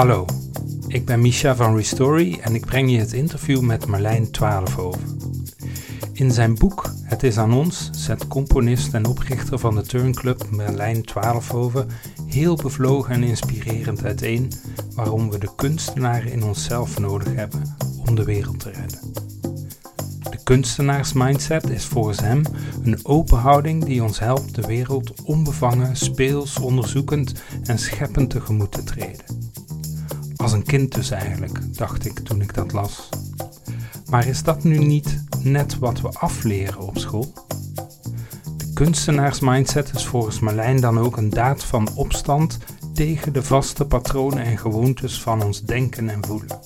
Hallo, ik ben Misha van Restory en ik breng je het interview met Marlijn Twaalfhoven. In zijn boek Het is aan ons zet componist en oprichter van de turnclub Marlijn Twaalfhoven heel bevlogen en inspirerend uiteen waarom we de kunstenaar in onszelf nodig hebben om de wereld te redden. De kunstenaarsmindset is volgens hem een open houding die ons helpt de wereld onbevangen, speels, onderzoekend en scheppend tegemoet te treden. Als een kind dus eigenlijk, dacht ik toen ik dat las. Maar is dat nu niet net wat we afleren op school? De kunstenaarsmindset is volgens Marlijn dan ook een daad van opstand tegen de vaste patronen en gewoontes van ons denken en voelen.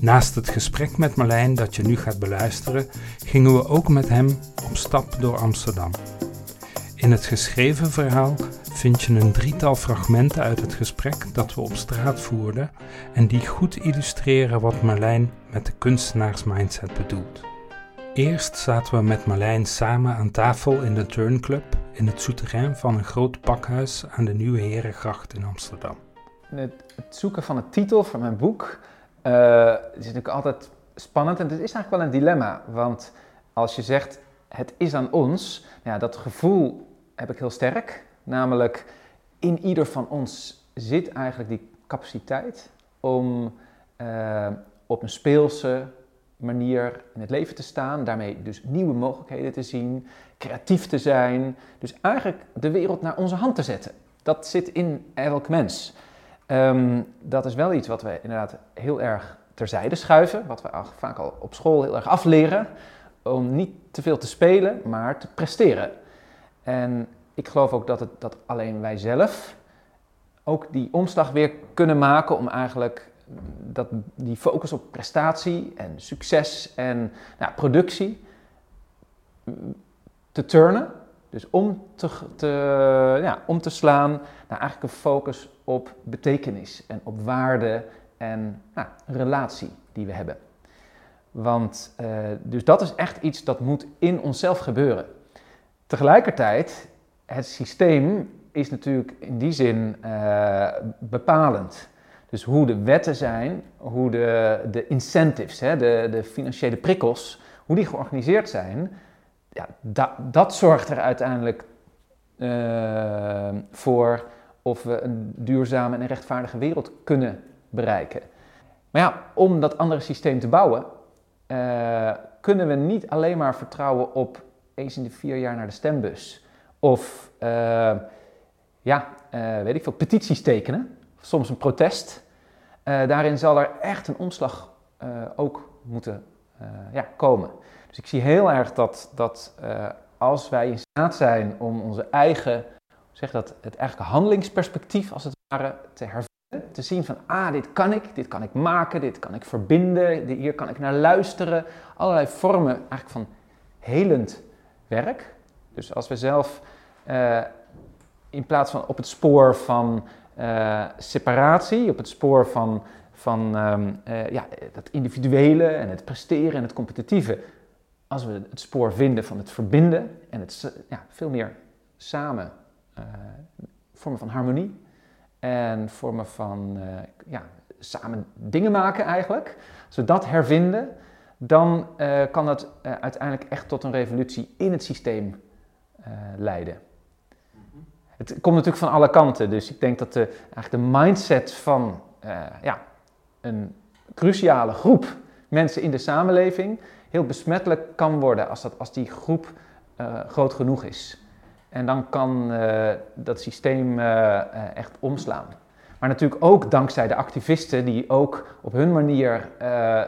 Naast het gesprek met Marlijn dat je nu gaat beluisteren, gingen we ook met hem op stap door Amsterdam. In het geschreven verhaal vind je een drietal fragmenten uit het gesprek dat we op straat voerden en die goed illustreren wat Marlijn met de kunstenaarsmindset bedoelt. Eerst zaten we met Marlijn samen aan tafel in de Turnclub in het souterrain van een groot pakhuis aan de Nieuwe Herengracht in Amsterdam. Het, zoeken van een titel voor mijn boek uh, is natuurlijk altijd spannend en het is eigenlijk wel een dilemma. Want als je zegt het is aan ons, ja, dat gevoel heb ik heel sterk. Namelijk, in ieder van ons zit eigenlijk die capaciteit om uh, op een speelse manier in het leven te staan. Daarmee dus nieuwe mogelijkheden te zien, creatief te zijn. Dus eigenlijk de wereld naar onze hand te zetten. Dat zit in elk mens. Um, dat is wel iets wat we inderdaad heel erg terzijde schuiven. Wat we vaak al op school heel erg afleren. Om niet te veel te spelen, maar te presteren. En ik geloof ook dat, het, dat alleen wij zelf ook die omslag weer kunnen maken om eigenlijk dat, die focus op prestatie en succes en nou, productie te turnen. Dus om te, te, ja, om te slaan naar eigenlijk een focus op betekenis en op waarde en nou, relatie die we hebben. Want uh, dus dat is echt iets dat moet in onszelf gebeuren. Tegelijkertijd het systeem is natuurlijk in die zin uh, bepalend. Dus hoe de wetten zijn, hoe de, de incentives, hè, de, de financiële prikkels, hoe die georganiseerd zijn, ja, da, dat zorgt er uiteindelijk uh, voor of we een duurzame en rechtvaardige wereld kunnen bereiken. Maar ja, om dat andere systeem te bouwen, uh, kunnen we niet alleen maar vertrouwen op eens in de vier jaar naar de stembus. Of ja, uh, weet ik veel, petities tekenen, soms een protest. Uh, daarin zal er echt een omslag ook moeten ja, komen. Dus ik zie heel erg dat, dat als wij in staat zijn om onze eigen, zeg dat, het eigenlijk handelingsperspectief als het ware te hervinden, te zien van, ah, dit kan ik, dit kan ik maken, dit kan ik verbinden, hier kan ik naar luisteren. Allerlei vormen eigenlijk van helend werk. Dus als we zelf in plaats van op het spoor van uh, separatie, op het spoor van, van um, uh, ja, dat individuele en het presteren en het competitieve, als we het spoor vinden van het verbinden en het ja, veel meer samen, vormen van harmonie en vormen van ja, samen dingen maken eigenlijk, als we dat hervinden, dan kan dat uiteindelijk echt tot een revolutie in het systeem leiden. Het komt natuurlijk van alle kanten. Dus ik denk dat de, eigenlijk de mindset van uh, ja, een cruciale groep mensen in de samenleving heel besmettelijk kan worden als, dat, als die groep uh, groot genoeg is. En dan kan uh, dat systeem echt omslaan. Maar natuurlijk ook dankzij de activisten die ook op hun manier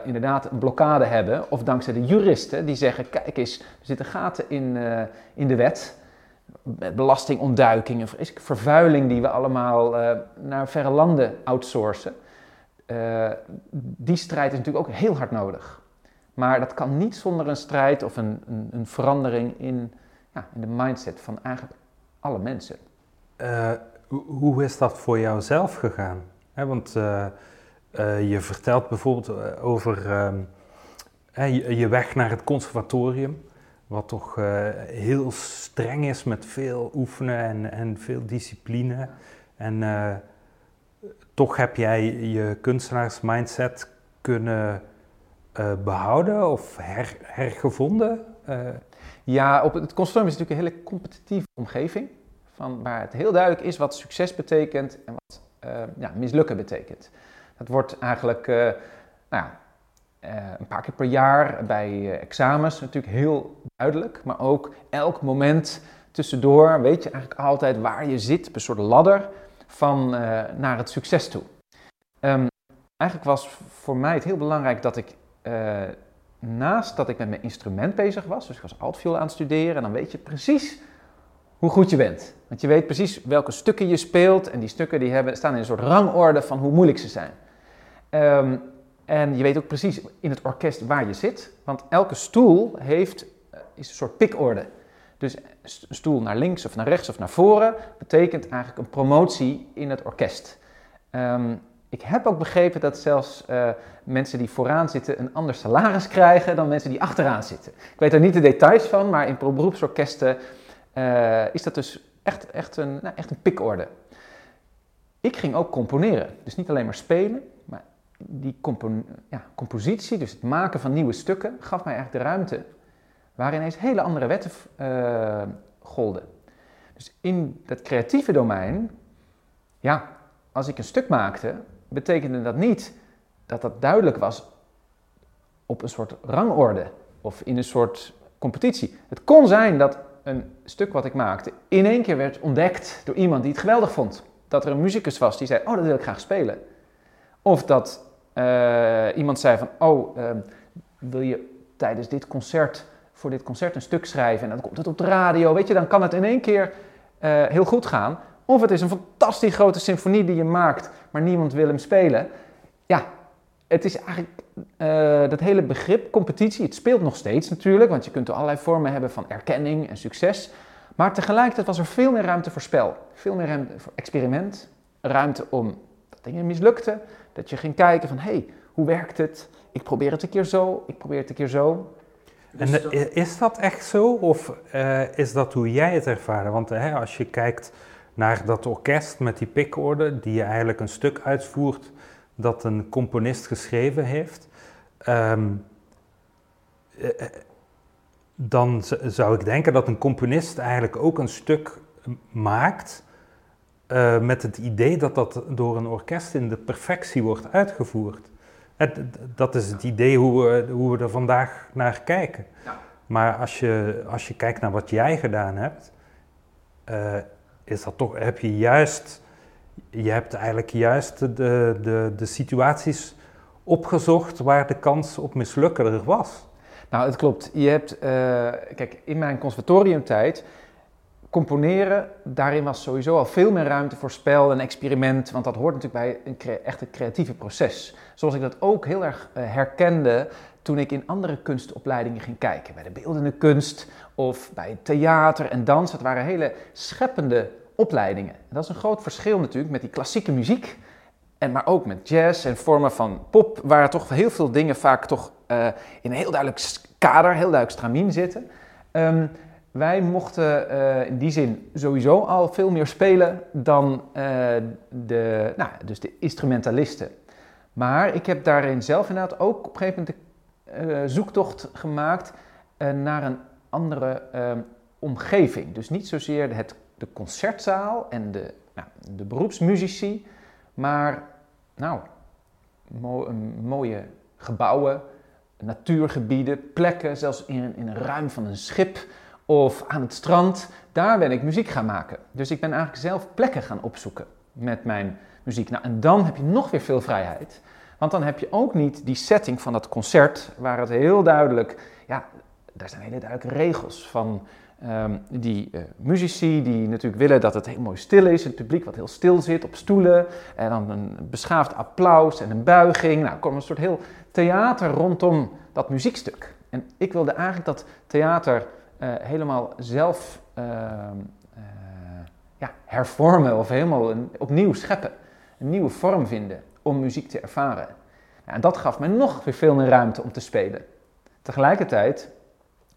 inderdaad een blokkade hebben. Of dankzij de juristen die zeggen, kijk eens, er zitten gaten in, in de wet belastingontduiking, een vreselijke vervuiling die we allemaal uh, naar verre landen outsourcen. Uh, die strijd is natuurlijk ook heel hard nodig. Maar dat kan niet zonder een strijd of een, een, een verandering in, ja, in de mindset van eigenlijk alle mensen. Uh, hoe is dat voor jou zelf gegaan? want je vertelt bijvoorbeeld over ehm, je weg naar het conservatorium. Wat toch uh, heel streng is met veel oefenen en, en veel discipline. En uh, toch heb jij je kunstenaarsmindset kunnen behouden of her, hergevonden? Ja, op het consortium is natuurlijk een hele competitieve omgeving. Van waar het heel duidelijk is wat succes betekent en wat ja, mislukken betekent. Dat wordt eigenlijk nou een paar keer per jaar bij examens natuurlijk heel duidelijk. Maar ook elk moment tussendoor weet je eigenlijk altijd waar je zit, een soort ladder van naar het succes toe. Um, eigenlijk was voor mij het heel belangrijk dat ik naast dat ik met mijn instrument bezig was, dus ik was altviool aan het studeren, en dan weet je precies hoe goed je bent. Want je weet precies welke stukken je speelt en die stukken die hebben, staan in een soort rangorde van hoe moeilijk ze zijn. Um, en je weet ook precies in het orkest waar je zit, want elke stoel heeft, uh, is een soort pikorde. Dus een stoel naar links of naar rechts of naar voren betekent eigenlijk een promotie in het orkest. Um, ik heb ook begrepen dat zelfs uh, mensen die vooraan zitten een ander salaris krijgen dan mensen die achteraan zitten. Ik weet er niet de details van, maar in beroepsorkesten uh, is dat dus echt, echt, een, nou, echt een pikorde. Ik ging ook componeren, dus niet alleen maar spelen, die ja, compositie, dus het maken van nieuwe stukken, gaf mij eigenlijk de ruimte waarin ineens hele andere wetten uh, golden. Dus in dat creatieve domein, ja, als ik een stuk maakte, betekende dat niet dat dat duidelijk was op een soort rangorde of in een soort competitie. Het kon zijn dat een stuk wat ik maakte in één keer werd ontdekt door iemand die het geweldig vond. Dat er een muzikus was die zei, oh dat wil ik graag spelen. Of dat uh, iemand zei van, oh uh, wil je tijdens dit concert, voor dit concert een stuk schrijven en dan komt het op de radio, weet je, dan kan het in één keer uh, heel goed gaan. Of het is een fantastisch grote symfonie die je maakt, maar niemand wil hem spelen. Ja, het is eigenlijk uh, dat hele begrip competitie. Het speelt nog steeds natuurlijk, want je kunt er allerlei vormen hebben van erkenning en succes. Maar tegelijkertijd was er veel meer ruimte voor spel, veel meer ruimte voor experiment, ruimte om dat dingen mislukten. Dat je ging kijken van, hé, hey, hoe werkt het? Ik probeer het een keer zo, ik probeer het een keer zo. En is dat echt zo of uh, is dat hoe jij het ervaren? Want uh, als je kijkt naar dat orkest met die pikorde, die je eigenlijk een stuk uitvoert dat een componist geschreven heeft, um, dan zou ik denken dat een componist eigenlijk ook een stuk maakt uh, met het idee dat dat door een orkest in de perfectie wordt uitgevoerd. Het, dat is het idee hoe we, hoe we er vandaag naar kijken. Ja. Maar als je, als je kijkt naar wat jij gedaan hebt, uh, is dat toch, heb je juist, je hebt eigenlijk juist de, de, de situaties opgezocht waar de kans op mislukken er was. Nou, het klopt. Je hebt, uh, kijk, in mijn conservatoriumtijd, componeren, daarin was sowieso al veel meer ruimte voor spel en experiment, want dat hoort natuurlijk bij een echt een creatieve proces. Zoals ik dat ook heel erg uh, herkende toen ik in andere kunstopleidingen ging kijken. Bij de beeldende kunst of bij theater en dans. Dat waren hele scheppende opleidingen. En dat is een groot verschil natuurlijk met die klassieke muziek. En maar ook met jazz en vormen van pop, waar toch heel veel dingen vaak toch uh, in een heel duidelijk kader, heel duidelijk stramien zitten. Um, wij mochten uh, in die zin sowieso al veel meer spelen dan uh, de, nou, dus de instrumentalisten. Maar ik heb daarin zelf inderdaad ook op een gegeven moment uh, zoektocht gemaakt naar een andere uh, omgeving. Dus niet zozeer het, de concertzaal en de, nou, de beroepsmuzici, maar nou, mo mooie gebouwen, natuurgebieden, plekken, zelfs in, in een ruim van een schip of aan het strand. Daar ben ik muziek gaan maken. Dus ik ben eigenlijk zelf plekken gaan opzoeken met mijn muziek. Nou, en dan heb je nog weer veel vrijheid. Want dan heb je ook niet die setting van dat concert, waar het heel duidelijk, ja, daar zijn hele duidelijke regels van um, die uh, muzici die natuurlijk willen dat het heel mooi stil is, het publiek wat heel stil zit op stoelen, en dan een beschaafd applaus en een buiging. Nou, er komt een soort heel theater rondom dat muziekstuk. En ik wilde eigenlijk dat theater helemaal zelf uh, ja, hervormen of helemaal opnieuw scheppen, een nieuwe vorm vinden om muziek te ervaren. en dat gaf me nog veel meer ruimte om te spelen. Tegelijkertijd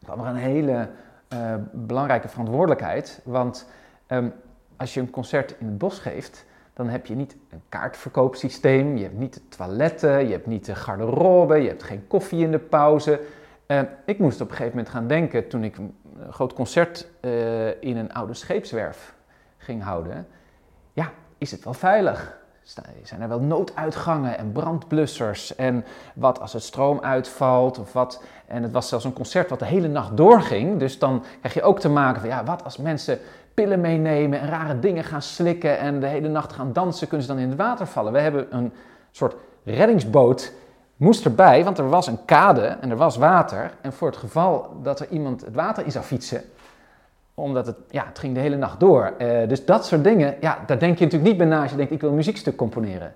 kwam er een hele uh, belangrijke verantwoordelijkheid, want um, als je een concert in het bos geeft, dan heb je niet een kaartverkoopsysteem, je hebt niet de toiletten, je hebt niet de garderobe, je hebt geen koffie in de pauze. Ik moest op een gegeven moment gaan denken toen ik een groot concert uh, in een oude scheepswerf ging houden. Ja, is het wel veilig? Zijn er wel nooduitgangen en brandblussers? En wat als het stroom uitvalt? Of wat? En het was zelfs een concert wat de hele nacht doorging. Dus dan krijg je ook te maken van ja, wat als mensen pillen meenemen en rare dingen gaan slikken en de hele nacht gaan dansen, kunnen ze dan in het water vallen. We hebben een soort reddingsboot, moest erbij, want er was een kade en er was water. En voor het geval dat er iemand het water in zou fietsen, omdat het, ja, het ging de hele nacht door. Uh, dus dat soort dingen, ja, daar denk je natuurlijk niet bij na je denkt, ik wil een muziekstuk componeren.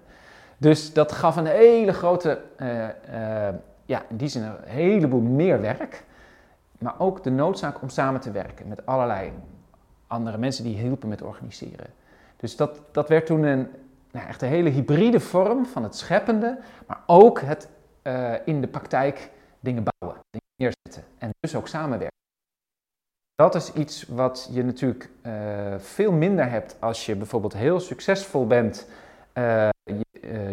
Dus dat gaf een hele grote, uh, uh, ja, in die zin een heleboel meer werk. Maar ook de noodzaak om samen te werken met allerlei andere mensen die hielpen met organiseren. Dus dat, dat werd toen een, nou, echt een hele hybride vorm van het scheppende, maar ook het uh, in de praktijk dingen bouwen, dingen neerzetten en dus ook samenwerken. Dat is iets wat je natuurlijk uh, veel minder hebt als je bijvoorbeeld heel succesvol bent. Je,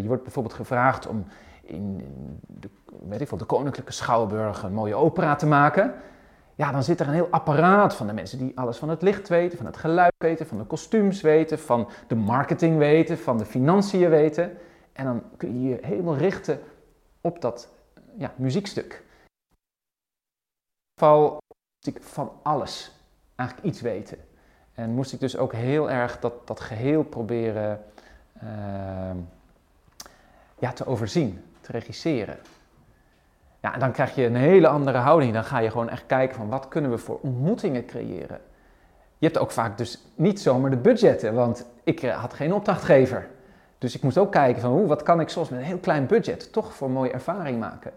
je, wordt bijvoorbeeld gevraagd om in, de, weet ik veel, de Koninklijke Schouwburg een mooie opera te maken ja, dan zit er een heel apparaat van de mensen die alles van het licht weten, van het geluid weten, van de kostuums weten, van de marketing weten, van de financiën weten. En dan kun je je helemaal richten op dat ja, muziekstuk. Moest ik van alles eigenlijk iets weten. En moest ik dus ook heel erg dat, dat geheel proberen uh, ja, te overzien, te regisseren. Dan krijg je een hele andere houding. Dan ga je gewoon echt kijken van wat kunnen we voor ontmoetingen creëren. Je hebt ook vaak dus niet zomaar de budgetten, want ik had geen opdrachtgever. Dus ik moest ook kijken van hoe, wat kan ik soms met een heel klein budget toch voor een mooie ervaring maken.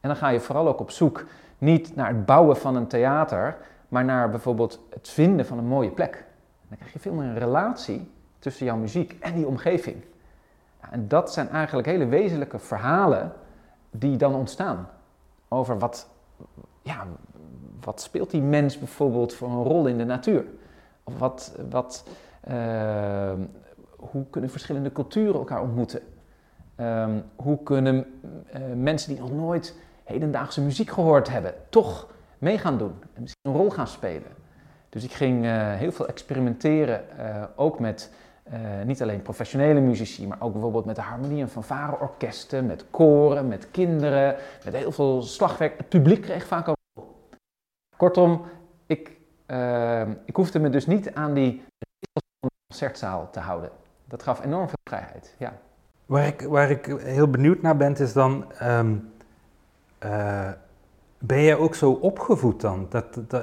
En dan ga je vooral ook op zoek niet naar het bouwen van een theater, maar naar bijvoorbeeld het vinden van een mooie plek. Dan krijg je veel meer een relatie tussen jouw muziek en die omgeving. En dat zijn eigenlijk hele wezenlijke verhalen die dan ontstaan. Over wat, ja, wat speelt die mens bijvoorbeeld voor een rol in de natuur? Of wat, wat, uh, hoe kunnen verschillende culturen elkaar ontmoeten? Um, hoe kunnen uh, mensen die nog nooit hedendaagse muziek gehoord hebben, toch mee gaan doen en misschien een rol gaan spelen? Dus ik ging uh, heel veel experimenteren, ook met uh, niet alleen professionele muzici, maar ook bijvoorbeeld met de harmonieën van varenorkesten, met koren, met kinderen, met heel veel slagwerk. Het publiek kreeg vaak ook. Kortom, ik, uh, ik hoefde me dus niet aan die concertzaal te houden. Dat gaf enorm veel vrijheid. Ja. Waar, ik, waar ik heel benieuwd naar ben, is dan. Um, uh, ben jij ook zo opgevoed dan? Dat, dat,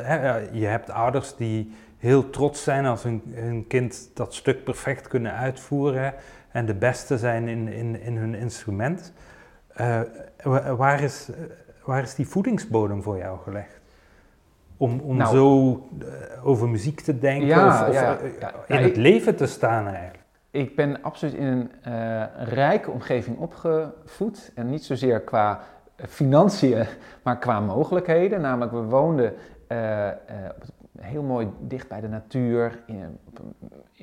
je hebt ouders die heel trots zijn als hun, hun kind dat stuk perfect kunnen uitvoeren en de beste zijn in, in, in hun instrument. Uh, waar, is, waar is die voedingsbodem voor jou gelegd? Om, om nou, zo uh, over muziek te denken ja, of, of ja, ja, in het leven te staan eigenlijk? Ik ben absoluut in een uh, rijke omgeving opgevoed. En niet zozeer qua financiën, maar qua mogelijkheden. Namelijk, we woonden op het heel mooi dicht bij de natuur, in een,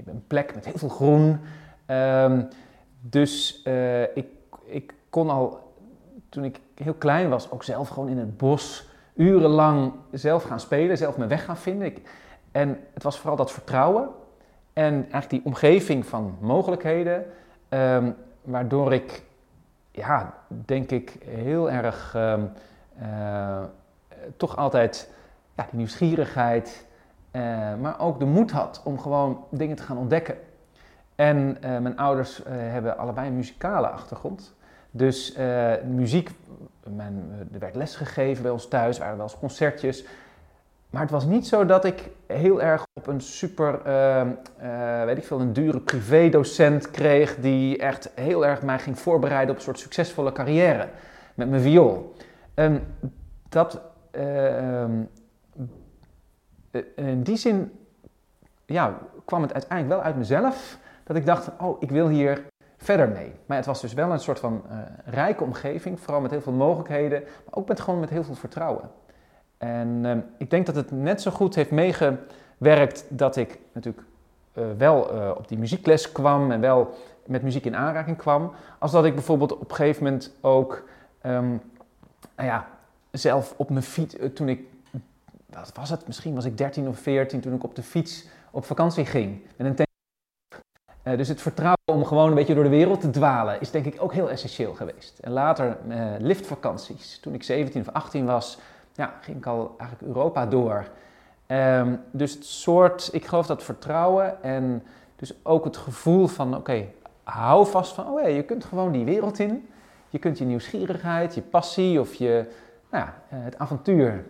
een plek met heel veel groen. Um, dus uh, ik, ik kon al, toen ik heel klein was, ook zelf gewoon in het bos urenlang zelf gaan spelen, zelf mijn weg gaan vinden. Ik, en het was vooral dat vertrouwen en eigenlijk die omgeving van mogelijkheden, um, waardoor ik, ja, denk ik, heel erg um, uh, toch altijd ja, die nieuwsgierigheid, maar ook de moed had om gewoon dingen te gaan ontdekken. En uh, mijn ouders uh, hebben allebei een muzikale achtergrond. Dus muziek, men, er werd lesgegeven bij ons thuis, waren wel eens concertjes. Maar het was niet zo dat ik heel erg op een super, weet ik veel, een dure privédocent kreeg die echt heel erg mij ging voorbereiden op een soort succesvolle carrière met mijn viool. Um, dat um, eh, in die zin ja, kwam het uiteindelijk wel uit mezelf dat ik dacht, oh, ik wil hier verder mee. Maar het was dus wel een soort van uh, rijke omgeving, vooral met heel veel mogelijkheden, maar ook met gewoon met heel veel vertrouwen. En ik denk dat het net zo goed heeft meegewerkt dat ik natuurlijk wel op die muziekles kwam en wel met muziek in aanraking kwam, als dat ik bijvoorbeeld op een gegeven moment ook, ehm, nou ja, zelf op mijn fiets, toen ik, wat was het, misschien was ik 13 of 14, toen ik op de fiets op vakantie ging met een uh, dus het vertrouwen om gewoon een beetje door de wereld te dwalen is denk ik ook heel essentieel geweest. En later uh, liftvakanties. Toen ik 17 of 18 was, ja, ging ik al eigenlijk Europa door. Um, dus het soort, ik geloof dat vertrouwen en dus ook het gevoel van, oké, hou vast van, oh ja, je kunt gewoon die wereld in. Je kunt je nieuwsgierigheid, je passie of je, nou eh, het avontuur,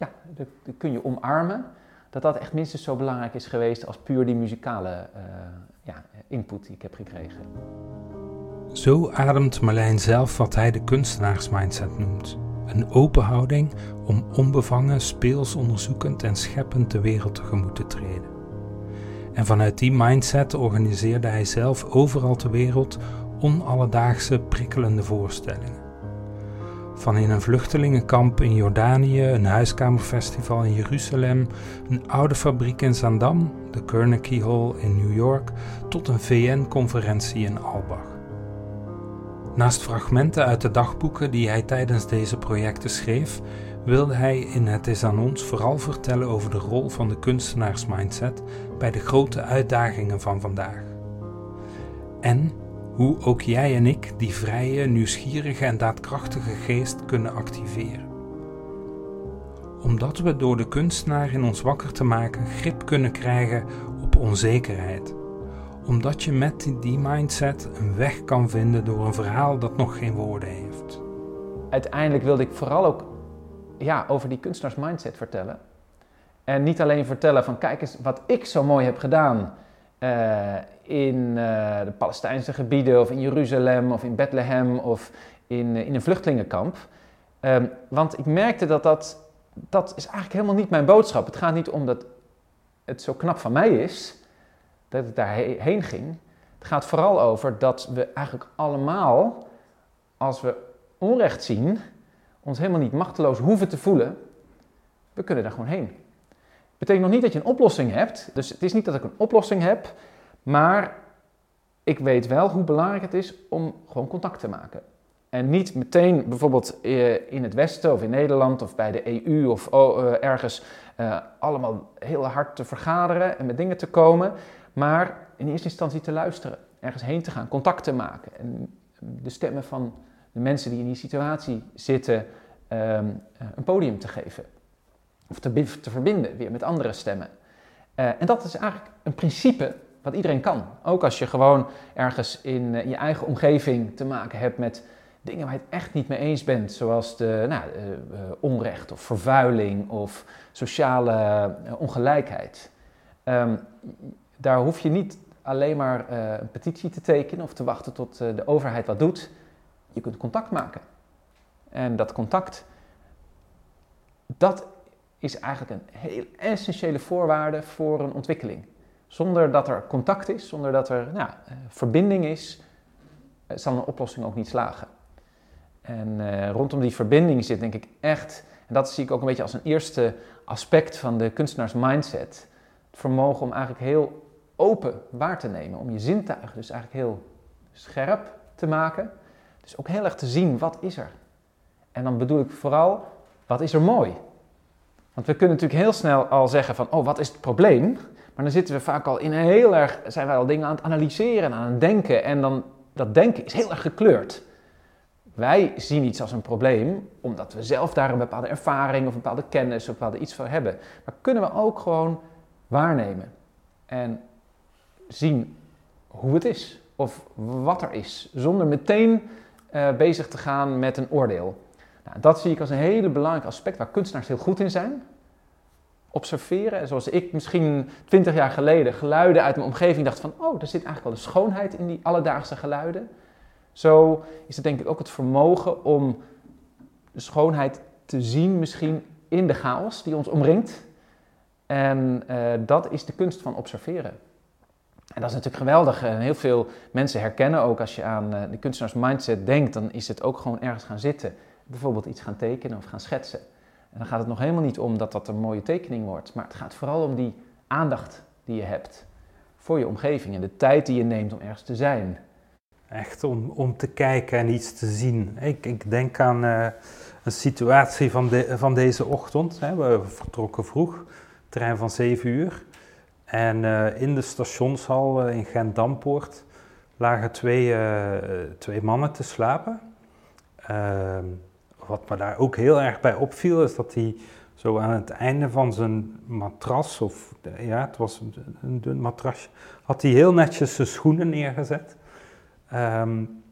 ja, dat, kun je omarmen. Dat dat echt minstens zo belangrijk is geweest als puur die muzikale uh, ja, input die ik heb gekregen. Zo ademt Marlijn zelf wat hij de kunstenaarsmindset noemt. Een open houding om onbevangen, speels onderzoekend en scheppend de wereld tegemoet te treden. En vanuit die mindset organiseerde hij zelf overal ter wereld onalledaagse prikkelende voorstellingen. Van in een vluchtelingenkamp in Jordanië, een huiskamerfestival in Jeruzalem, een oude fabriek in Zandam, de Carnegie Hall in New York, tot een VN-conferentie in Albach. Naast fragmenten uit de dagboeken die hij tijdens deze projecten schreef, wilde hij in Het is aan ons vooral vertellen over de rol van de kunstenaarsmindset bij de grote uitdagingen van vandaag. En hoe ook jij en ik die vrije, nieuwsgierige en daadkrachtige geest kunnen activeren. Omdat we door de kunstenaar in ons wakker te maken grip kunnen krijgen op onzekerheid. Omdat je met die mindset een weg kan vinden door een verhaal dat nog geen woorden heeft. Uiteindelijk wilde ik vooral ook ja, over die kunstenaarsmindset vertellen. En niet alleen vertellen van kijk eens wat ik zo mooi heb gedaan uh, in uh, de Palestijnse gebieden of in Jeruzalem of in Bethlehem of in, uh, in een vluchtelingenkamp. Um, want ik merkte dat, dat dat is eigenlijk helemaal niet mijn boodschap. Het gaat niet om dat het zo knap van mij is dat ik daarheen ging. Het gaat vooral over dat we eigenlijk allemaal, als we onrecht zien, ons helemaal niet machteloos hoeven te voelen. We kunnen daar gewoon heen betekent nog niet dat je een oplossing hebt. Dus het is niet dat ik een oplossing heb, maar ik weet wel hoe belangrijk het is om gewoon contact te maken. En niet meteen bijvoorbeeld eh, in het Westen of in Nederland of bij de EU of oh, eh, ergens uh, allemaal heel hard te vergaderen en met dingen te komen, maar in eerste instantie te luisteren, ergens heen te gaan, contact te maken en de stemmen van de mensen die in die situatie zitten um, een podium te geven of te, te verbinden weer met andere stemmen. Uh, en dat is eigenlijk een principe wat iedereen kan. Ook als je gewoon ergens in, in, je eigen omgeving te maken hebt met dingen waar je het echt niet mee eens bent, zoals de, nou, uh, onrecht of vervuiling of sociale ongelijkheid. Um, daar hoef je niet alleen maar een petitie te tekenen of te wachten tot de overheid wat doet. Je kunt contact maken. En dat contact, dat is eigenlijk een heel essentiële voorwaarde voor een ontwikkeling. Zonder dat er contact is, zonder dat er nou, eh, verbinding is, eh, zal een oplossing ook niet slagen. En uh, rondom die verbinding zit denk ik echt, en dat zie ik ook een beetje als een eerste aspect van de kunstenaars mindset, het vermogen om eigenlijk heel open waar te nemen, om je zintuigen dus eigenlijk heel scherp te maken. Dus ook heel erg te zien, wat is er? En dan bedoel ik vooral, wat is er mooi? Want we kunnen natuurlijk heel snel al zeggen van, oh, wat is het probleem? Maar dan zitten we vaak al in heel erg, zijn wij al dingen aan het analyseren, aan het denken. En dan, dat denken is heel erg gekleurd. Wij zien iets als een probleem, omdat we zelf daar een bepaalde ervaring of een bepaalde kennis of bepaalde iets van hebben. Maar kunnen we ook gewoon waarnemen en zien hoe het is of wat er is, zonder meteen uh, bezig te gaan met een oordeel. Nou, dat zie ik als een hele belangrijk aspect waar kunstenaars heel goed in zijn. Observeren, zoals ik misschien twintig jaar geleden geluiden uit mijn omgeving dacht van, oh, er zit eigenlijk wel een schoonheid in die alledaagse geluiden. Zo is het denk ik ook het vermogen om de schoonheid te zien misschien in de chaos die ons omringt. En uh, dat is de kunst van observeren. En dat is natuurlijk geweldig. En heel veel mensen herkennen ook als je aan uh, de kunstenaars mindset denkt, dan is het ook gewoon ergens gaan zitten bijvoorbeeld iets gaan tekenen of gaan schetsen. En dan gaat het nog helemaal niet om dat dat een mooie tekening wordt, maar het gaat vooral om die aandacht die je hebt voor je omgeving en de tijd die je neemt om ergens te zijn. Echt om, om te kijken en iets te zien. Ik, ik denk aan uh, een situatie van, de, van deze ochtend. Hè. We vertrokken vroeg, trein van 7 uur. En uh, in de stationshal uh, in Gent-Dampoort lagen twee, twee mannen te slapen. Ehm, wat me daar ook heel erg bij opviel, is dat hij zo aan het einde van zijn matras, of ja, het was een dun matrasje, had hij heel netjes zijn schoenen neergezet. Um,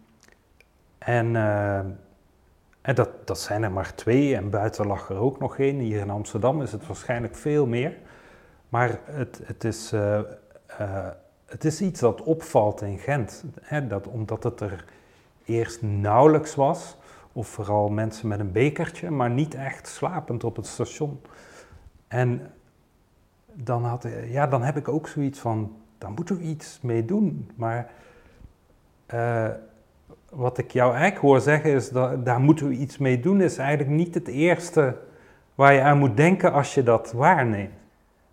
en, uh, en dat, dat zijn er maar twee en buiten lag er ook nog één. Hier in Amsterdam is het waarschijnlijk veel meer. Maar het, het, is, uh, uh, het is iets dat opvalt in Gent. Hè, dat, omdat het er eerst nauwelijks was, of vooral mensen met een bekertje, maar niet echt slapend op het station. En dan, had, ja, dan heb ik ook zoiets van, daar moeten we iets mee doen. Maar uh, wat ik jou eigenlijk hoor zeggen is, dat daar moeten we iets mee doen, is eigenlijk niet het eerste waar je aan moet denken als je dat waarneemt.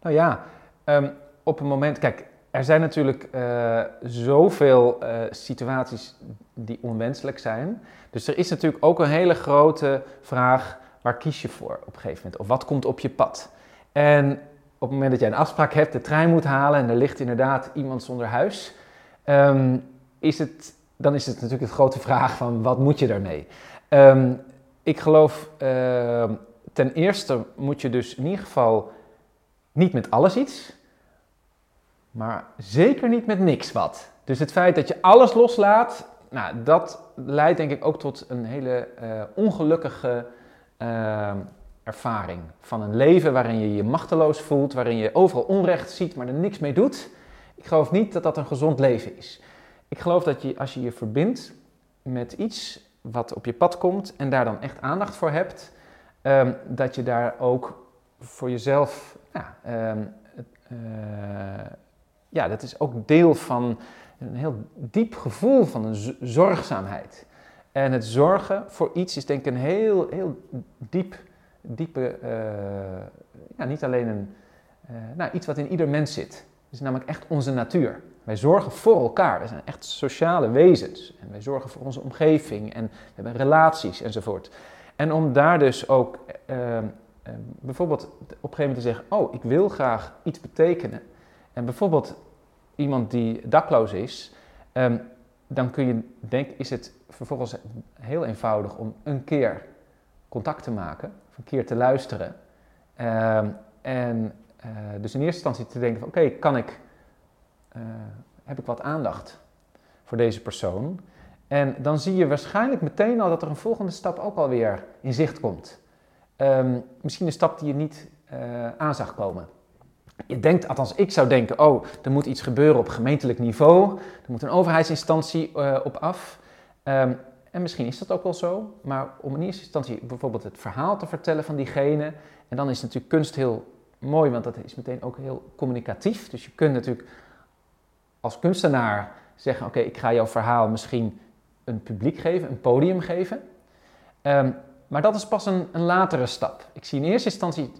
Nou ja, um, op een moment, kijk, er zijn natuurlijk uh, zoveel uh, situaties die onwenselijk zijn. Dus er is natuurlijk ook een hele grote vraag, waar kies je voor op een gegeven moment? Of wat komt op je pad? En op het moment dat jij een afspraak hebt, de trein moet halen en er ligt inderdaad iemand zonder huis, um, is het, dan is het natuurlijk de grote vraag van wat moet je daarmee? Um, ik geloof, uh, ten eerste moet je dus in ieder geval niet met alles iets, maar zeker niet met niks wat. Dus het feit dat je alles loslaat, nou, dat leidt denk ik ook tot een hele uh, ongelukkige uh, ervaring. Van een leven waarin je je machteloos voelt, waarin je overal onrecht ziet, maar er niks mee doet. Ik geloof niet dat dat een gezond leven is. Ik geloof dat je als je je verbindt met iets wat op je pad komt en daar dan echt aandacht voor hebt, um, dat je daar ook voor jezelf, ja, um, uh, ja, dat is ook deel van een heel diep gevoel van een zorgzaamheid. En het zorgen voor iets is denk ik een heel, heel diep, diepe, uh, ja, niet alleen een, uh, nou, iets wat in ieder mens zit. Het is namelijk echt onze natuur. Wij zorgen voor elkaar. We zijn echt sociale wezens. En wij zorgen voor onze omgeving en we hebben relaties enzovoort. En om daar dus ook uh, bijvoorbeeld op een gegeven moment te zeggen: Oh, ik wil graag iets betekenen. En bijvoorbeeld iemand die dakloos is, um, dan kun je denken: is het vervolgens heel eenvoudig om een keer contact te maken, een keer te luisteren. Um, en uh, dus in eerste instantie te denken: van, Oké, kan ik uh, heb ik wat aandacht voor deze persoon. En dan zie je waarschijnlijk meteen al dat er een volgende stap ook alweer in zicht komt. Um, misschien een stap die je niet uh, aan zag komen. Je denkt, althans ik zou denken, oh, er moet iets gebeuren op gemeentelijk niveau. Er moet een overheidsinstantie uh, op af. Um, en misschien is dat ook wel zo. Maar om in eerste instantie bijvoorbeeld het verhaal te vertellen van diegene. En dan is natuurlijk kunst heel mooi, want dat is meteen ook heel communicatief. Dus je kunt natuurlijk als kunstenaar zeggen: Oké, ik ga jouw verhaal misschien een publiek geven, een podium geven. Um, maar dat is pas een, een, latere stap. Ik zie in eerste instantie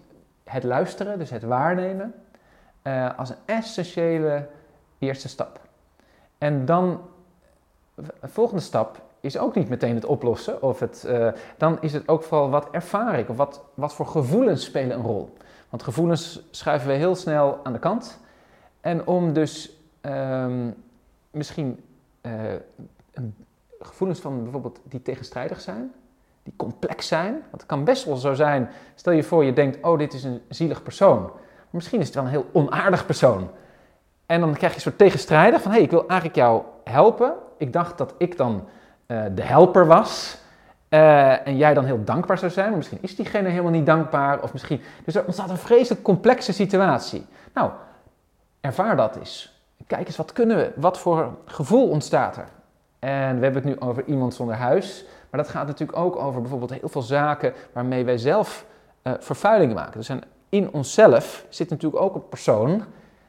het luisteren, dus het waarnemen, uh, als een essentiële eerste stap. En dan, de volgende stap is ook niet meteen het oplossen. Of het, uh, dan is het ook vooral wat ervaar ik, of wat, wat voor gevoelens spelen een rol. Want gevoelens schuiven we heel snel aan de kant. En om dus um, misschien uh, gevoelens van bijvoorbeeld die tegenstrijdig zijn, die complex zijn. Want het kan best wel zo zijn, stel je voor je denkt, oh dit is een zielig persoon. Misschien is het wel een heel onaardig persoon. En dan krijg je een soort tegenstrijdig van, hé, hey, ik wil eigenlijk jou helpen. Ik dacht dat ik dan uh, de helper was. Uh, en jij dan heel dankbaar zou zijn, maar misschien is diegene helemaal niet dankbaar. Of misschien, dus er ontstaat een vreselijk complexe situatie. Nou, ervaar dat eens kijk eens, wat kunnen we? Wat voor gevoel ontstaat er? En we hebben het nu over iemand zonder huis. Maar dat gaat natuurlijk ook over bijvoorbeeld heel veel zaken waarmee wij zelf uh, vervuilingen maken. Dus in onszelf zit natuurlijk ook een persoon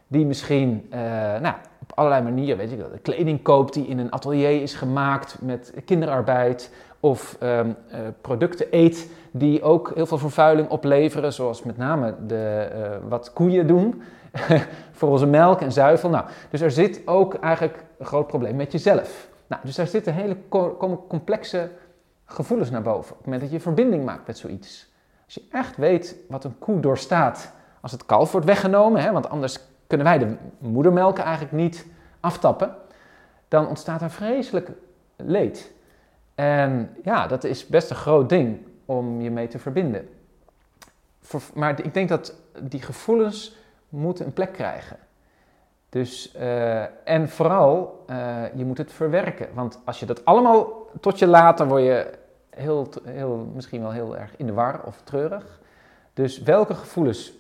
die misschien uh, nou, op allerlei manieren, weet je wel, kleding koopt die in een atelier is gemaakt met kinderarbeid. Of um, uh, producten eet die ook heel veel vervuiling opleveren, zoals met name de, wat koeien doen. voor onze melk en zuivel. Nou, dus er zit ook eigenlijk een groot probleem met jezelf. Nou, dus daar zitten hele complexe gevoelens naar boven. Op het moment dat je verbinding maakt met zoiets. Als je echt weet wat een koe doorstaat als het kalf wordt weggenomen, hè, want anders kunnen wij de moedermelk eigenlijk niet aftappen, dan ontstaat er vreselijk leed. En ja, dat is best een groot ding om je mee te verbinden. maar ik denk dat die gevoelens moeten een plek krijgen. Dus, uh, en vooral, uh, je moet het verwerken. Want als je dat allemaal tot je dan word je heel, heel, misschien wel heel erg in de war of treurig. Dus welke gevoelens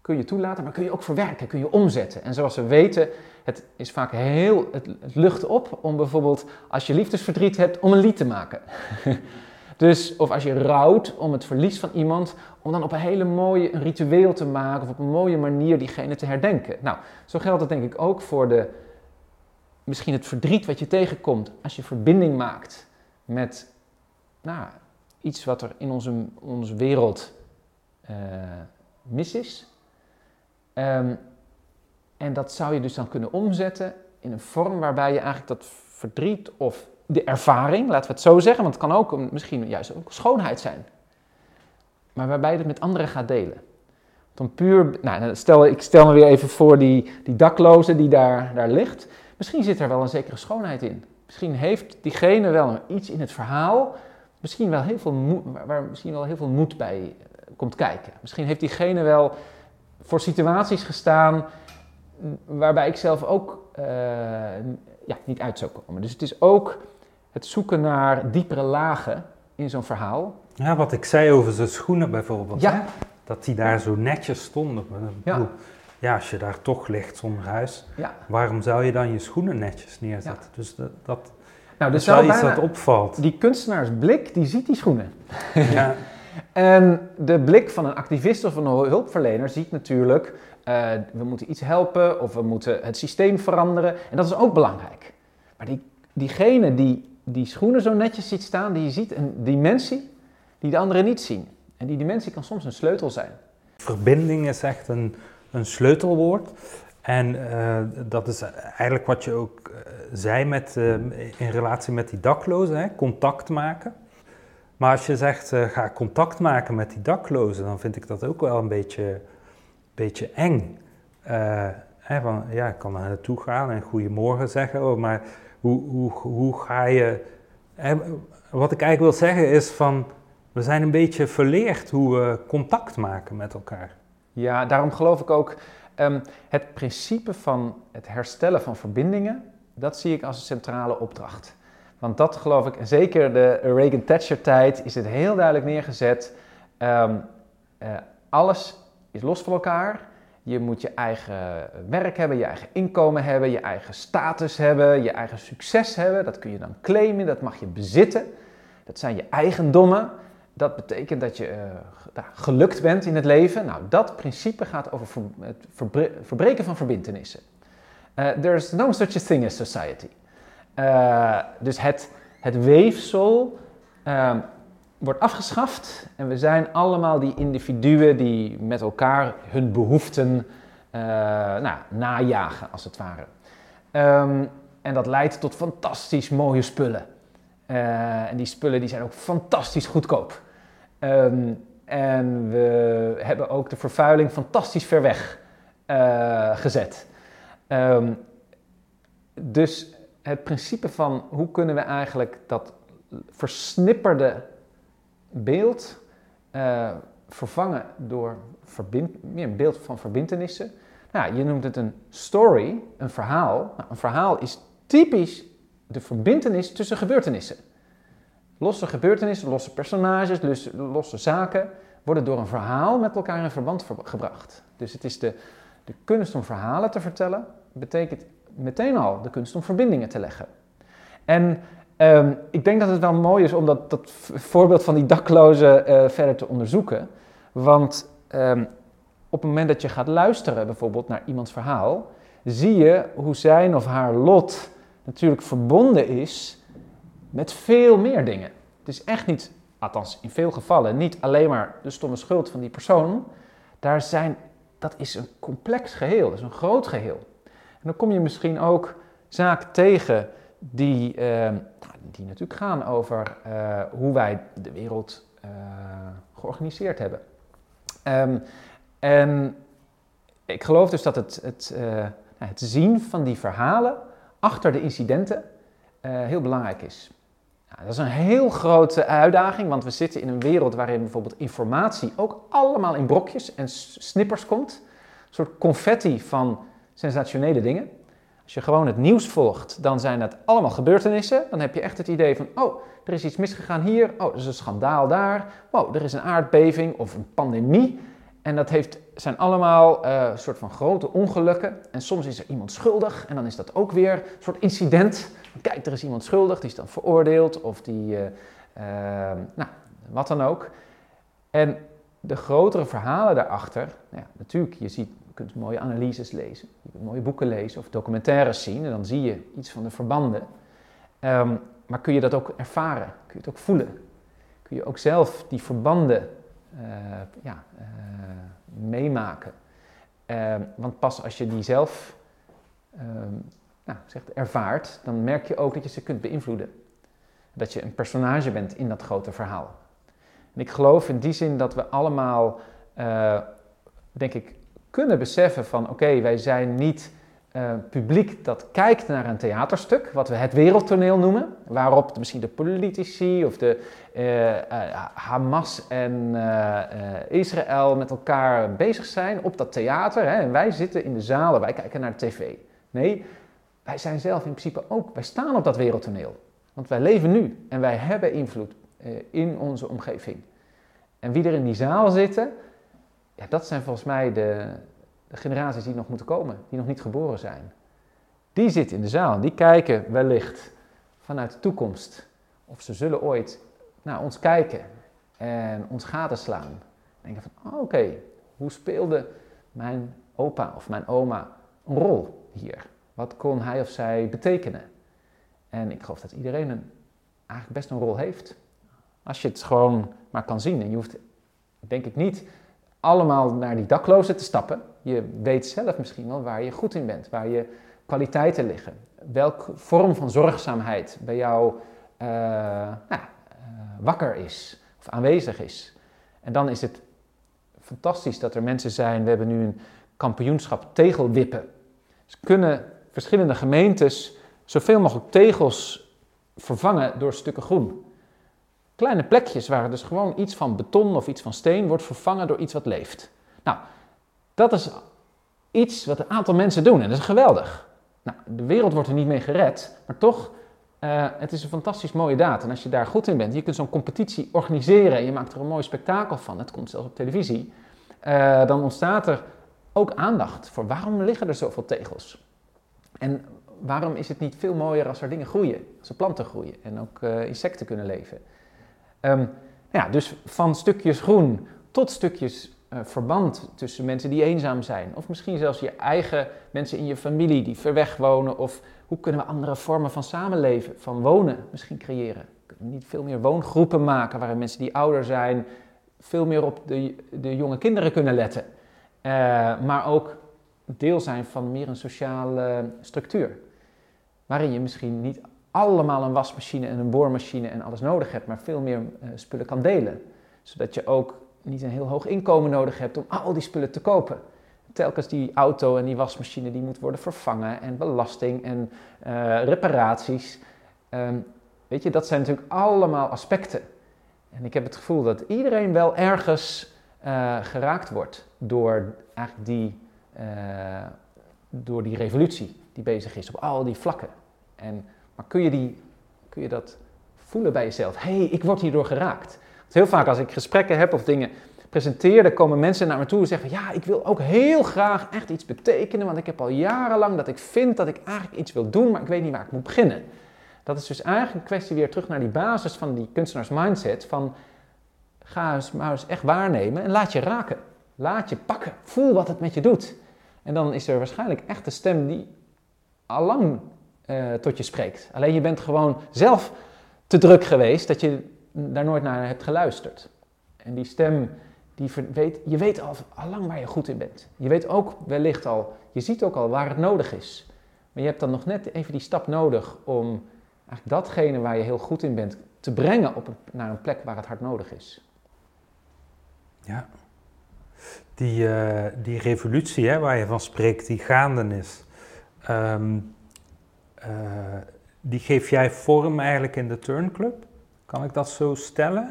kun je toelaten, maar kun je ook verwerken, kun je omzetten. En zoals we weten, het is vaak heel, het, lucht op om bijvoorbeeld als je liefdesverdriet hebt, om een lied te maken. dus, of als je rouwt om het verlies van iemand, om dan op een hele mooie een ritueel te maken of op een mooie manier diegene te herdenken. Nou, zo geldt het denk ik ook voor de, misschien het verdriet wat je tegenkomt als je verbinding maakt met nou, iets wat er in onze, onze wereld uh, mis is. Um, en dat zou je dus dan kunnen omzetten in een vorm waarbij je eigenlijk dat verdriet of de ervaring, laten we het zo zeggen, want het kan ook misschien juist ook schoonheid zijn, maar waarbij je het met anderen gaat delen. Dan puur, nou, stel, ik stel me weer even voor die, die dakloze die daar, daar ligt. Misschien zit er wel een zekere schoonheid in. Misschien heeft diegene wel iets in het verhaal, misschien wel heel veel moed, waar misschien wel heel veel moed bij eh, komt kijken. Misschien heeft diegene wel voor situaties gestaan waarbij ik zelf ook uh, ja, niet uit zou komen. Dus het is ook het zoeken naar diepere lagen in zo'n verhaal. Ja, wat ik zei over zijn schoenen bijvoorbeeld. Ja. Hè? Dat die daar zo netjes stonden. Ja. Ja, als je daar toch ligt zonder huis, ja. waarom zou je dan je schoenen netjes neerzetten? Dus dat, dat, nou, dus dat is wel iets dat opvalt. Die kunstenaarsblik, die ziet die schoenen. Ja. en de blik van een activist of een hulpverlener ziet natuurlijk uh, we moeten iets helpen of we moeten het systeem veranderen. En dat is ook belangrijk. Maar die, diegene die die schoenen zo netjes ziet staan, die ziet een dimensie die de anderen niet zien. En die dimensie kan soms een sleutel zijn. Verbinding is echt een, een sleutelwoord. En uh, dat is eigenlijk wat je ook uh, zei met, uh, in relatie met die daklozen, hè? contact maken. Maar als je zegt, ga contact maken met die daklozen, dan vind ik dat ook wel een beetje beetje eng. Hè, van, ja, ik kan naar naartoe gaan en goedemorgen zeggen, oh, maar hoe, hoe, hoe ga je... Wat ik eigenlijk wil zeggen is van, we zijn een beetje verleerd hoe we contact maken met elkaar. Ja, daarom geloof ik ook, um, het principe van het herstellen van verbindingen, dat zie ik als een centrale opdracht. Want dat geloof ik, en zeker de Reagan-Thatcher-tijd, is het heel duidelijk neergezet. Um, uh, alles is los van elkaar. Je moet je eigen werk hebben, je eigen inkomen hebben, je eigen status hebben, je eigen succes hebben. Dat kun je dan claimen, dat mag je bezitten. Dat zijn je eigendommen. Dat betekent dat je uh, gelukt bent in het leven. Nou, dat principe gaat over het verbreken van verbindenissen. Uh, there is no such a thing as society. Uh, dus het, het weefsel ehm, wordt afgeschaft en we zijn allemaal die individuen die met elkaar hun behoeften nou, najagen, als het ware. Um, en dat leidt tot fantastisch mooie spullen. En die spullen die zijn ook fantastisch goedkoop. Um, en we hebben ook de vervuiling fantastisch ver weg uh, gezet. Um, dus het principe van hoe kunnen we eigenlijk dat versnipperde beeld uh, vervangen door meer een beeld van verbindenissen. Nou, je noemt het een story, een verhaal. Nou, een verhaal is typisch de verbindenis tussen gebeurtenissen. Losse gebeurtenissen, losse personages, losse zaken worden door een verhaal met elkaar in verband gebracht. Dus het is de, de kunst om verhalen te vertellen, betekent meteen al de kunst om verbindingen te leggen. En Um, ik denk dat het wel mooi is om dat, dat voorbeeld van die daklozen uh, verder te onderzoeken. Want um, op het moment dat je gaat luisteren bijvoorbeeld naar iemands verhaal, zie je hoe zijn of haar lot natuurlijk verbonden is met veel meer dingen. Het is echt niet, althans in veel gevallen, niet alleen maar de stomme schuld van die persoon. Daar zijn dat is een complex geheel, dat is een groot geheel. En dan kom je misschien ook zaken tegen die, uh, die natuurlijk gaan over uh, hoe wij de wereld uh, georganiseerd hebben. Um, en ik geloof dus dat het, het, het zien van die verhalen achter de incidenten heel belangrijk is. Nou, dat is een heel grote uitdaging, want we zitten in een wereld waarin bijvoorbeeld informatie ook allemaal in brokjes en snippers komt. Een soort confetti van sensationele dingen. Als je gewoon het nieuws volgt, dan zijn het allemaal gebeurtenissen. Dan heb je echt het idee van, oh, er is iets misgegaan hier. Oh, er is een schandaal daar. Wow, er is een aardbeving of een pandemie. En dat heeft, zijn allemaal uh, soort van grote ongelukken. En soms is er iemand schuldig en dan is dat ook weer een soort incident. Kijk, er is iemand schuldig, die is dan veroordeeld of die, uh, uh, nou, wat dan ook. En de grotere verhalen daarachter, nou ja, natuurlijk, je ziet kunt mooie analyses lezen, je kunt mooie boeken lezen of documentaires zien en dan zie je iets van de verbanden. Um, maar kun je dat ook ervaren? Kun je het ook voelen? Kun je ook zelf die verbanden ja, uh, meemaken? Uh, want pas als je die zelf ehm, nou, zegt, ervaart, dan merk je ook dat je ze kunt beïnvloeden. Dat je een personage bent in dat grote verhaal. En ik geloof in die zin dat we allemaal, eh, denk ik, kunnen beseffen van oké, wij zijn niet uh, publiek dat kijkt naar een theaterstuk, wat we het wereldtoneel noemen, waarop misschien de politici of de uh, uh, Hamas en Israël met elkaar bezig zijn op dat theater. Hè, en wij zitten in de zalen, wij kijken naar de tv. Nee, wij zijn zelf in principe ook, wij staan op dat wereldtoneel. Want wij leven nu en wij hebben invloed in onze omgeving. En wie er in die zaal zitten, ja, dat zijn volgens mij de, de generaties die nog moeten komen, die nog niet geboren zijn. Die zitten in de zaal, die kijken wellicht vanuit de toekomst. Of ze zullen ooit naar ons kijken en ons gadeslaan. Denken van, oh, oké, hoe speelde mijn opa of mijn oma een rol hier? Wat kon hij of zij betekenen? En ik geloof dat iedereen een, eigenlijk best een rol heeft. Als je het gewoon maar kan zien. En je hoeft, denk ik niet, allemaal naar die daklozen te stappen. Je weet zelf misschien wel waar je goed in bent, waar je kwaliteiten liggen. Welke vorm van zorgzaamheid bij jou uh, nou, uh, wakker is of aanwezig is. En dan is het fantastisch dat er mensen zijn. We hebben nu een kampioenschap tegelwippen. Dus kunnen verschillende gemeentes zoveel mogelijk tegels vervangen door stukken groen. Kleine plekjes waar dus gewoon iets van beton of iets van steen wordt vervangen door iets wat leeft. Nou, dat is iets wat een aantal mensen doen en dat is geweldig. Nou, de wereld wordt er niet mee gered, maar toch, uh, het is een fantastisch mooie daad. En als je daar goed in bent, je kunt zo'n competitie organiseren en je maakt er een mooi spektakel van, het komt zelfs op televisie, uh, dan ontstaat er ook aandacht voor waarom liggen er zoveel tegels. En waarom is het niet veel mooier als er dingen groeien, als er planten groeien en ook uh, insecten kunnen leven. Um, ja, dus van stukjes groen tot stukjes uh, verband tussen mensen die eenzaam zijn. Of misschien zelfs je eigen mensen in je familie die ver weg wonen. Of hoe kunnen we andere vormen van samenleven, van wonen misschien creëren? Kunnen we niet veel meer woongroepen maken waarin mensen die ouder zijn veel meer op de, de jonge kinderen kunnen letten. Uh, maar ook deel zijn van meer een sociale structuur. Waarin je misschien niet allemaal een wasmachine en een boormachine en alles nodig hebt, maar veel meer uh, spullen kan delen. Zodat je ook niet een heel hoog inkomen nodig hebt om al die spullen te kopen. Telkens die auto en die wasmachine die moet worden vervangen en belasting en uh, reparaties. Um, weet je, dat zijn natuurlijk allemaal aspecten. En ik heb het gevoel dat iedereen wel ergens uh, geraakt wordt door eigenlijk die, door die revolutie die bezig is op al die vlakken. En, maar kun je, die, kun je dat voelen bij jezelf? Hé, hey, ik word hierdoor geraakt. heel vaak als ik gesprekken heb of dingen presenteer, dan komen mensen naar me toe en zeggen: Ja, ik wil ook heel graag echt iets betekenen, want ik heb al jarenlang dat ik vind dat ik eigenlijk iets wil doen, maar ik weet niet waar ik moet beginnen. Dat is dus eigenlijk een kwestie weer terug naar die basis van die kunstenaars mindset: van ga eens maar eens echt waarnemen en laat je raken. Laat je pakken. Voel wat het met je doet. En dan is er waarschijnlijk echt een stem die allang uh, tot je spreekt. Alleen je bent gewoon zelf te druk geweest dat je daar nooit naar hebt geluisterd. En die stem die weet, je weet al, lang waar je goed in bent. Je weet ook wellicht al, je ziet ook al waar het nodig is. Maar je hebt dan nog net even die stap nodig om eigenlijk datgene waar je heel goed in bent te brengen op naar een plek waar het hard nodig is. Ja. Die, uh, die revolutie hè, waar je van spreekt, die gaande is, uh, die geef jij vorm eigenlijk in de Turnclub? Kan ik dat zo stellen?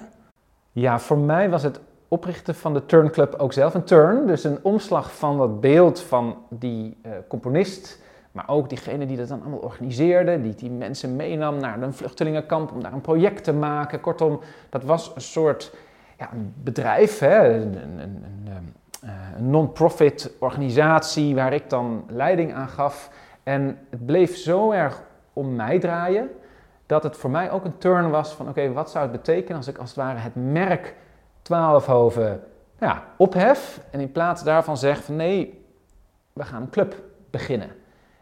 Ja, voor mij was het oprichten van de Turnclub ook zelf een turn. Dus een omslag van dat beeld van die uh, componist, maar ook diegene die dat dan allemaal organiseerde, die die mensen meenam naar een vluchtelingenkamp om daar een project te maken. Kortom, dat was een soort ja, een bedrijf, hè, een, een, een, eh, een non-profit organisatie waar ik dan leiding aan gaf. En het bleef zo erg om mij draaien, dat het voor mij ook een turn was van oké, wat zou het betekenen als ik als het ware het merk Twaalfhoven ja, ophef en in plaats daarvan zeg van nee, we gaan een club beginnen.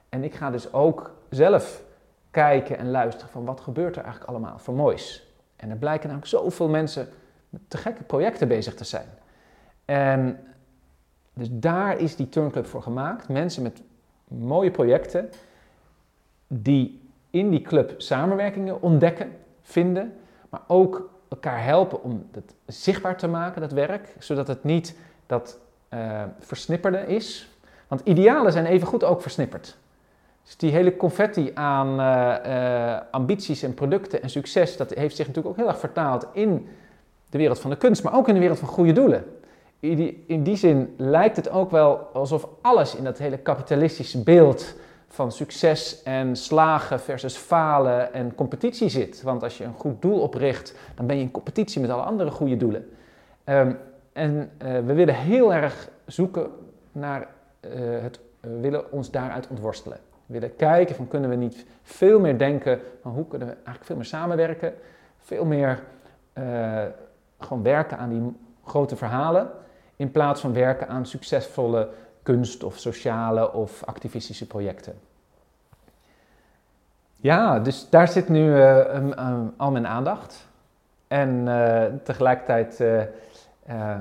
En ik ga dus ook zelf kijken en luisteren van wat gebeurt er eigenlijk allemaal voor moois. En er blijken namelijk zoveel mensen met te gekke projecten bezig te zijn. En dus daar is die turnclub voor gemaakt. Mensen met mooie projecten die in die club samenwerkingen ontdekken, vinden, maar ook elkaar helpen om het zichtbaar te maken, dat werk, zodat het niet dat uh, versnipperde is. Want idealen zijn even goed ook versnipperd. Dus die hele confetti aan uh, uh, ambities en producten en succes, dat heeft zich natuurlijk ook heel erg vertaald in de wereld van de kunst, maar ook in de wereld van goede doelen. In die, in die zin lijkt het ook wel alsof alles in dat hele kapitalistische beeld van succes en slagen versus falen en competitie zit. Want als je een goed doel opricht, dan ben je in competitie met alle andere goede doelen. Um, en uh, we willen heel erg zoeken naar uh, het, we willen ons daaruit ontworstelen. We willen kijken van kunnen we niet veel meer denken van hoe kunnen we eigenlijk veel meer samenwerken, veel meer gewoon werken aan die grote verhalen, in plaats van werken aan succesvolle kunst of sociale of activistische projecten. Ja, dus daar zit nu um, al mijn aandacht. En uh, tegelijkertijd, uh,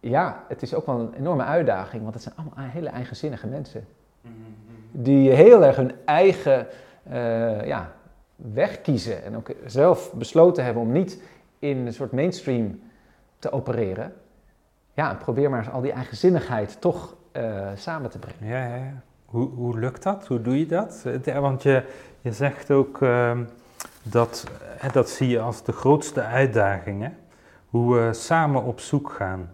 ja, het is ook wel een enorme uitdaging, want het zijn allemaal hele eigenzinnige mensen. Die heel erg hun eigen ja, weg kiezen en ook zelf besloten hebben om niet in een soort mainstream te opereren. Ja, probeer maar eens al die eigenzinnigheid toch samen te brengen. Ja, ja, ja. Hoe, hoe lukt dat? Hoe doe je dat? Want je, je zegt ook uh, dat, dat zie je als de grootste uitdaging, hè? hoe we samen op zoek gaan.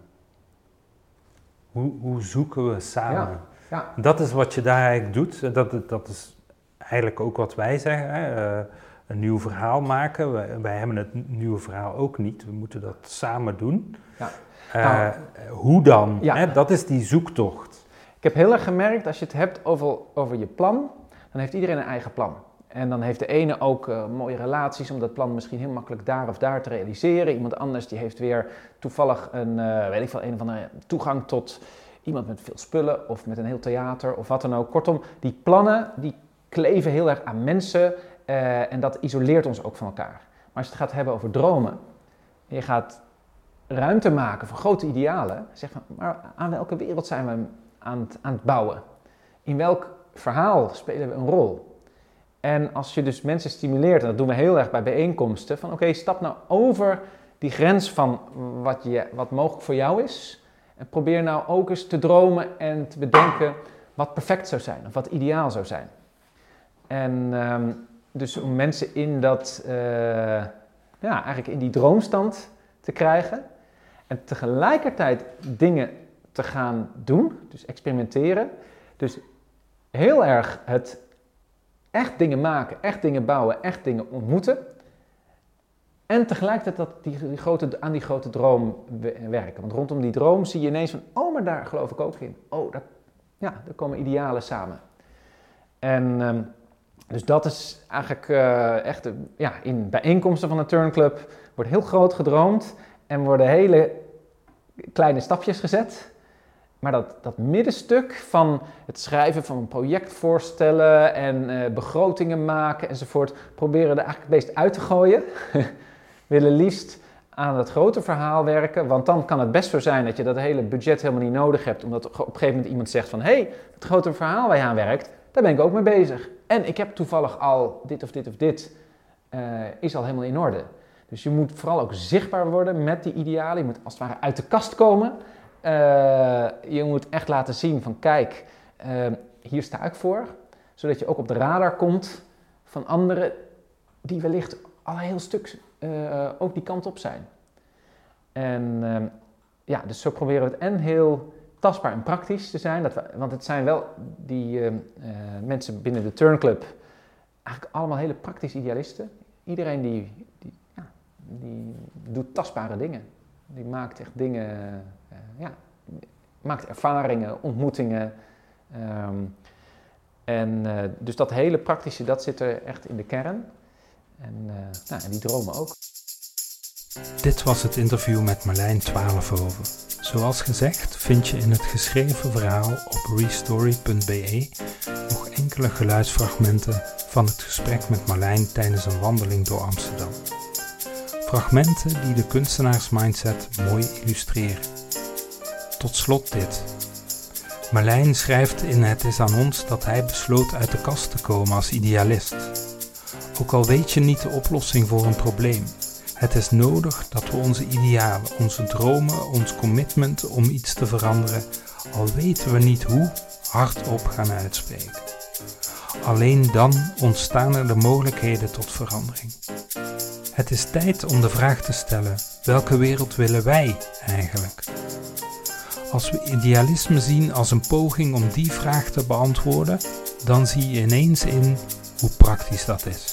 Hoe, hoe zoeken we samen? Ja, ja. Dat is wat je daar eigenlijk doet. Dat, dat is eigenlijk ook wat wij zeggen. Hè? Uh, een nieuw verhaal maken. Wij, wij, hebben het nieuwe verhaal ook niet. We moeten dat samen doen. Ja. Uh, nou, hoe dan? Ja. Hè? Dat is die zoektocht. Ik heb heel erg gemerkt, als je het hebt over, over je plan, dan heeft iedereen een eigen plan. En dan heeft de ene ook uh, mooie relaties om dat plan misschien heel makkelijk daar of daar te realiseren. Iemand anders die heeft weer toevallig een, uh, weet ik veel, een of andere toegang tot iemand met veel spullen of met een heel theater of wat dan ook. Kortom, die plannen die kleven heel erg aan mensen uh, en dat isoleert ons ook van elkaar. Maar als je het gaat hebben over dromen, en je gaat ruimte maken voor grote idealen, zeg van, maar aan welke wereld zijn we aan het, aan het bouwen? In welk verhaal spelen we een rol? En als je dus mensen stimuleert, en dat doen we heel erg bij bijeenkomsten, van oké, stap nou over die grens van wat, je, wat mogelijk voor jou is. En probeer nou ook eens te dromen en te bedenken wat perfect zou zijn of wat ideaal zou zijn. En um, dus om mensen in dat, uh, ja, eigenlijk in die droomstand te krijgen. En tegelijkertijd dingen te gaan doen, dus experimenteren. Dus heel erg het echt dingen maken, echt dingen bouwen, echt dingen ontmoeten. En tegelijkertijd dat die, grote, aan die grote droom werken. Want rondom die droom zie je ineens van, oh, maar daar geloof ik ook in. Oh, ja, daar komen idealen samen. En um, dus dat is eigenlijk uh, echt, ja, in bijeenkomsten van de Turnclub wordt heel groot gedroomd en worden hele kleine stapjes gezet. Maar dat, dat middenstuk van het schrijven van projectvoorstellen en uh, begrotingen maken enzovoort, proberen er eigenlijk het meest uit te gooien. willen liefst aan het grote verhaal werken. Want dan kan het best zo zijn dat je dat hele budget helemaal niet nodig hebt. Omdat op een gegeven moment iemand zegt van... hé, hey, het grote verhaal waar je aan werkt, daar ben ik ook mee bezig. En ik heb toevallig al dit of dit of dit. Uh, is al helemaal in orde. Dus je moet vooral ook zichtbaar worden met die idealen. Je moet als het ware uit de kast komen. Uh, je moet echt laten zien van kijk, uh, hier sta ik voor. Zodat je ook op de radar komt van anderen die wellicht al een heel stuk ook die kant op zijn. En ja, dus zo proberen we het en heel tastbaar en praktisch te zijn. Dat we, want het zijn wel die uh, mensen binnen de Turnclub eigenlijk allemaal hele praktische idealisten. Iedereen die, die, ja, die doet tastbare dingen. Die maakt echt dingen, uh, ja, maakt ervaringen, ontmoetingen. Um, en dus dat hele praktische, dat zit er echt in de kern. En, nou, en die dromen ook. Dit was het interview met Marlijn Twaalfhoven. Zoals gezegd vind je in het geschreven verhaal op restory.be nog enkele geluidsfragmenten van het gesprek met Marlijn tijdens een wandeling door Amsterdam. Fragmenten die de kunstenaarsmindset mooi illustreren. Tot slot dit. Marlijn schrijft in Het is aan ons dat hij besloot uit de kast te komen als idealist. Ook al weet je niet de oplossing voor een probleem, het is nodig dat we onze idealen, onze dromen, ons commitment om iets te veranderen, al weten we niet hoe, hardop gaan uitspreken. Alleen dan ontstaan er de mogelijkheden tot verandering. Het is tijd om de vraag te stellen: welke wereld willen wij eigenlijk? Als we idealisme zien als een poging om die vraag te beantwoorden, dan zie je ineens in hoe praktisch dat is.